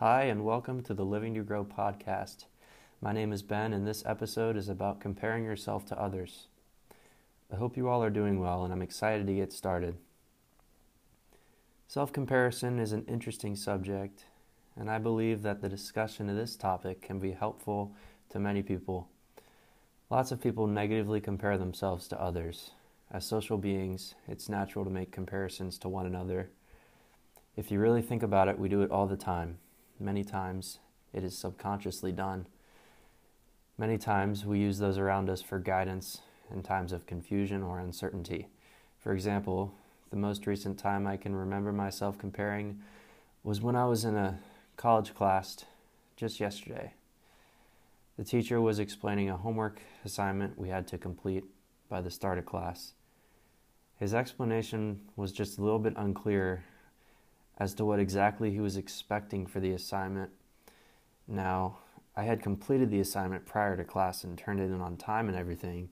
Hi, and welcome to the Living to Grow podcast. My name is Ben, and this episode is about comparing yourself to others. I hope you all are doing well, and I'm excited to get started. Self comparison is an interesting subject, and I believe that the discussion of this topic can be helpful to many people. Lots of people negatively compare themselves to others. As social beings, it's natural to make comparisons to one another. If you really think about it, we do it all the time Many times it is subconsciously done. Many times we use those around us for guidance in times of confusion or uncertainty. For example, the most recent time I can remember myself comparing was when I was in a college class just yesterday. The teacher was explaining a homework assignment we had to complete by the start of class. His explanation was just a little bit unclear as to what exactly he was expecting for the assignment. Now, I had completed the assignment prior to class and turned it in on time and everything,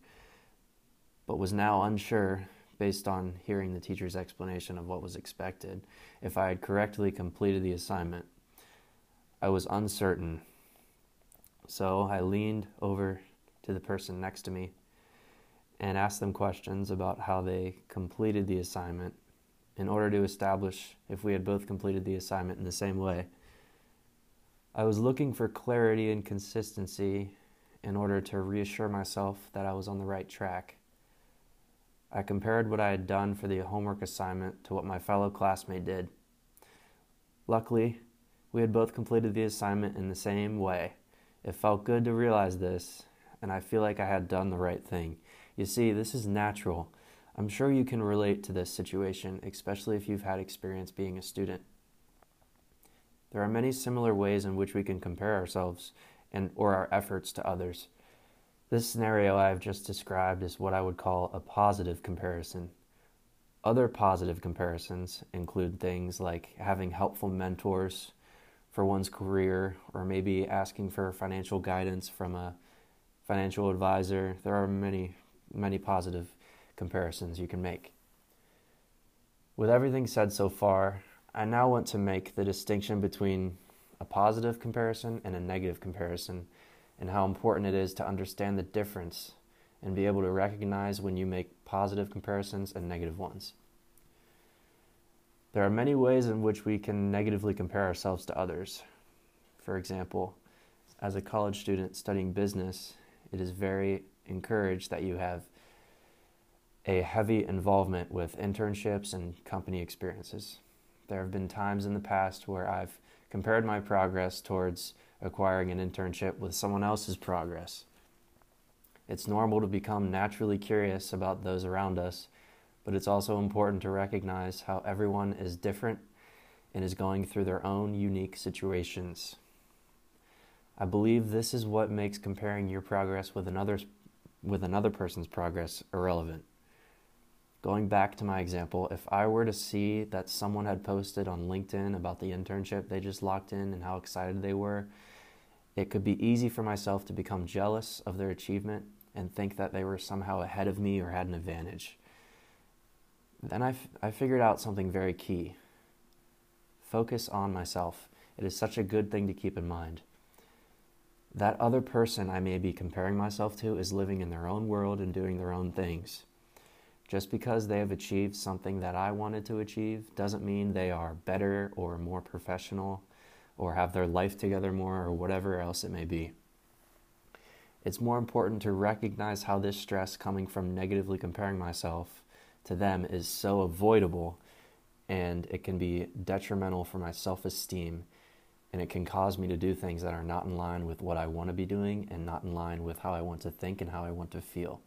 but was now unsure, based on hearing the teacher's explanation of what was expected, if I had correctly completed the assignment. I was uncertain, so I leaned over to the person next to me and asked them questions about how they completed the assignment in order to establish if we had both completed the assignment in the same way. I was looking for clarity and consistency in order to reassure myself that I was on the right track. I compared what I had done for the homework assignment to what my fellow classmate did. Luckily, we had both completed the assignment in the same way. It felt good to realize this, and I feel like I had done the right thing. You see, this is natural. I'm sure you can relate to this situation, especially if you've had experience being a student. There are many similar ways in which we can compare ourselves and or our efforts to others. This scenario I have just described is what I would call a positive comparison. Other positive comparisons include things like having helpful mentors for one's career or maybe asking for financial guidance from a financial advisor. There are many many positive comparisons you can make. With everything said so far, I now want to make the distinction between a positive comparison and a negative comparison and how important it is to understand the difference and be able to recognize when you make positive comparisons and negative ones. There are many ways in which we can negatively compare ourselves to others. For example, as a college student studying business, it is very encouraged that you have a heavy involvement with internships and company experiences. There have been times in the past where I've compared my progress towards acquiring an internship with someone else's progress. It's normal to become naturally curious about those around us, but it's also important to recognize how everyone is different and is going through their own unique situations. I believe this is what makes comparing your progress with another with another person's progress irrelevant. Going back to my example, if I were to see that someone had posted on LinkedIn about the internship they just locked in and how excited they were, it could be easy for myself to become jealous of their achievement and think that they were somehow ahead of me or had an advantage. Then I, f- I figured out something very key focus on myself. It is such a good thing to keep in mind. That other person I may be comparing myself to is living in their own world and doing their own things. Just because they have achieved something that I wanted to achieve doesn't mean they are better or more professional or have their life together more or whatever else it may be. It's more important to recognize how this stress coming from negatively comparing myself to them is so avoidable and it can be detrimental for my self esteem and it can cause me to do things that are not in line with what I want to be doing and not in line with how I want to think and how I want to feel.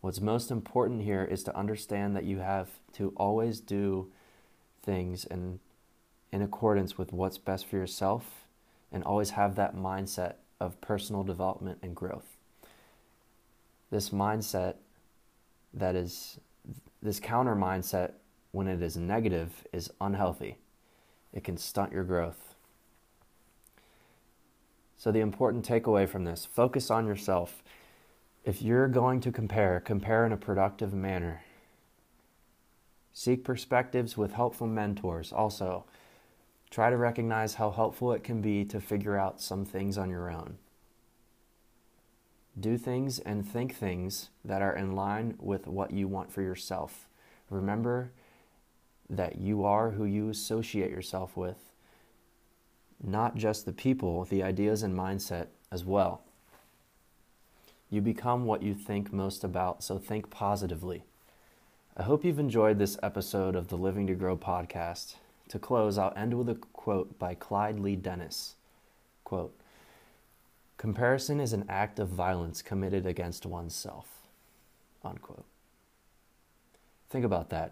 What's most important here is to understand that you have to always do things in, in accordance with what's best for yourself and always have that mindset of personal development and growth. This mindset that is, this counter mindset when it is negative is unhealthy. It can stunt your growth. So, the important takeaway from this focus on yourself if you're going to compare, compare in a productive manner. Seek perspectives with helpful mentors. Also, Try to recognize how helpful it can be to figure out some things on your own. Do things and think things that are in line with what you want for yourself. Remember that you are who you associate yourself with, not just the people, the ideas and mindset as well. You become what you think most about, so think positively. I hope you've enjoyed this episode of the Living to Grow podcast. To close, I'll end with a quote by Clyde Lee Dennis. Quote, Comparison is an act of violence committed against oneself. Unquote. Think about that.